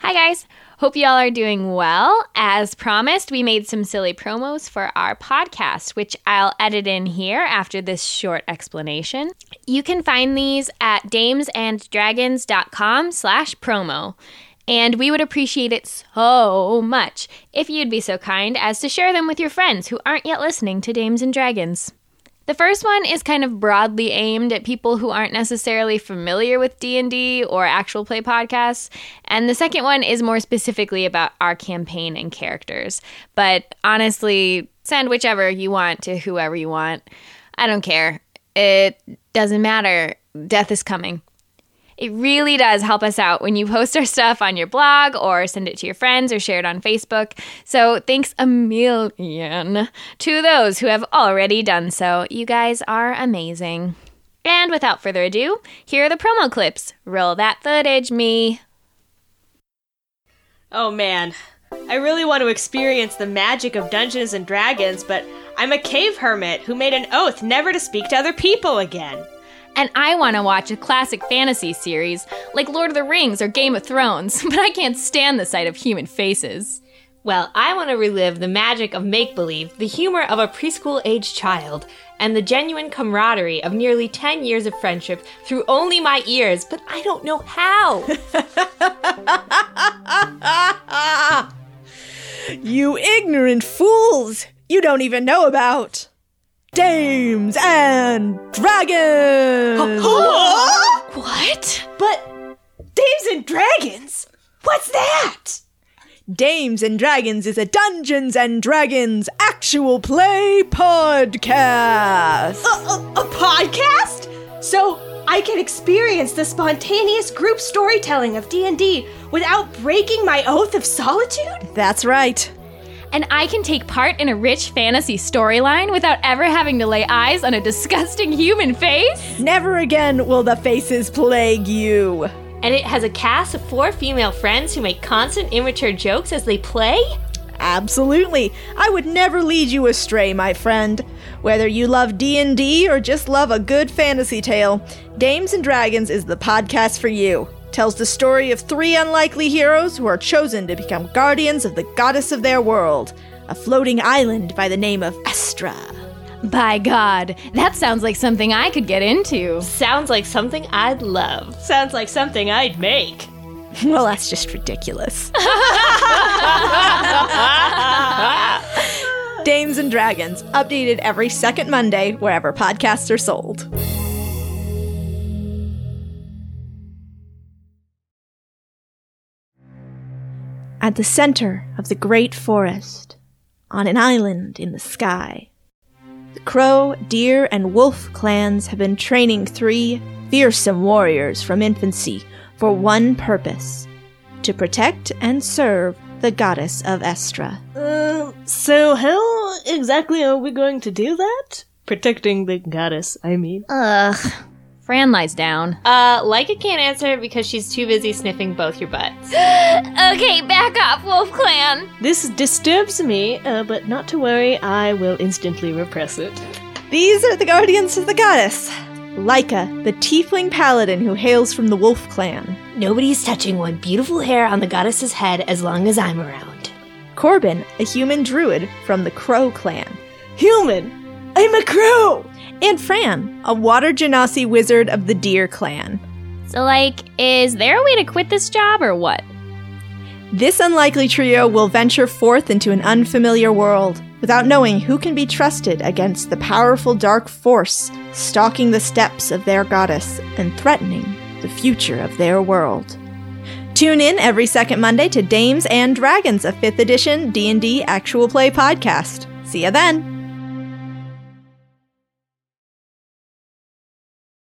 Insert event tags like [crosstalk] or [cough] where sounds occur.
Hi, guys. Hope you all are doing well. As promised, we made some silly promos for our podcast, which I'll edit in here after this short explanation. You can find these at damesanddragons.com slash promo. And we would appreciate it so much if you'd be so kind as to share them with your friends who aren't yet listening to Dames and Dragons. The first one is kind of broadly aimed at people who aren't necessarily familiar with D&D or actual play podcasts, and the second one is more specifically about our campaign and characters. But honestly, send whichever you want to whoever you want. I don't care. It doesn't matter. Death is coming. It really does help us out when you post our stuff on your blog or send it to your friends or share it on Facebook. So, thanks a million to those who have already done so. You guys are amazing. And without further ado, here are the promo clips. Roll that footage, me. Oh man, I really want to experience the magic of Dungeons and Dragons, but I'm a cave hermit who made an oath never to speak to other people again. And I want to watch a classic fantasy series like Lord of the Rings or Game of Thrones, [laughs] but I can't stand the sight of human faces. Well, I want to relive the magic of make believe, the humor of a preschool aged child, and the genuine camaraderie of nearly 10 years of friendship through only my ears, but I don't know how. [laughs] you ignorant fools! You don't even know about Dames and Dragons! [gasps] what? But Dames and Dragons? What's that? Dames and Dragons is a Dungeons and Dragons actual play podcast. A, a, a podcast? So I can experience the spontaneous group storytelling of D&D without breaking my oath of solitude? That's right. And I can take part in a rich fantasy storyline without ever having to lay eyes on a disgusting human face? Never again will the faces plague you. And it has a cast of four female friends who make constant immature jokes as they play? Absolutely. I would never lead you astray, my friend. Whether you love D&D or just love a good fantasy tale, Dames and Dragons is the podcast for you. Tells the story of three unlikely heroes who are chosen to become guardians of the goddess of their world, a floating island by the name of Estra. By God, that sounds like something I could get into. Sounds like something I'd love. Sounds like something I'd make. [laughs] Well, that's just ridiculous. [laughs] Dames and Dragons, updated every second Monday wherever podcasts are sold. At the center of the great forest, on an island in the sky, the crow, deer, and wolf clans have been training three fearsome warriors from infancy for one purpose to protect and serve the goddess of Estra. Uh, so how exactly are we going to do that? Protecting the goddess, I mean. Ugh. Fran lies down. Uh, Leica can't answer because she's too busy sniffing both your butts. [gasps] okay, back off, Wolf Clan. This disturbs me, uh, but not to worry, I will instantly repress it. These are the guardians of the goddess. Leica, the tiefling paladin who hails from the wolf clan. Nobody's touching one beautiful hair on the goddess's head as long as I'm around. Corbin, a human druid from the crow clan. Human! I'm a crow! And Fran, a water genasi wizard of the deer clan. So, like, is there a way to quit this job or what? This unlikely trio will venture forth into an unfamiliar world without knowing who can be trusted against the powerful dark force stalking the steps of their goddess and threatening the future of their world. Tune in every second Monday to Dames and Dragons, a 5th edition D&D actual play podcast. See you then.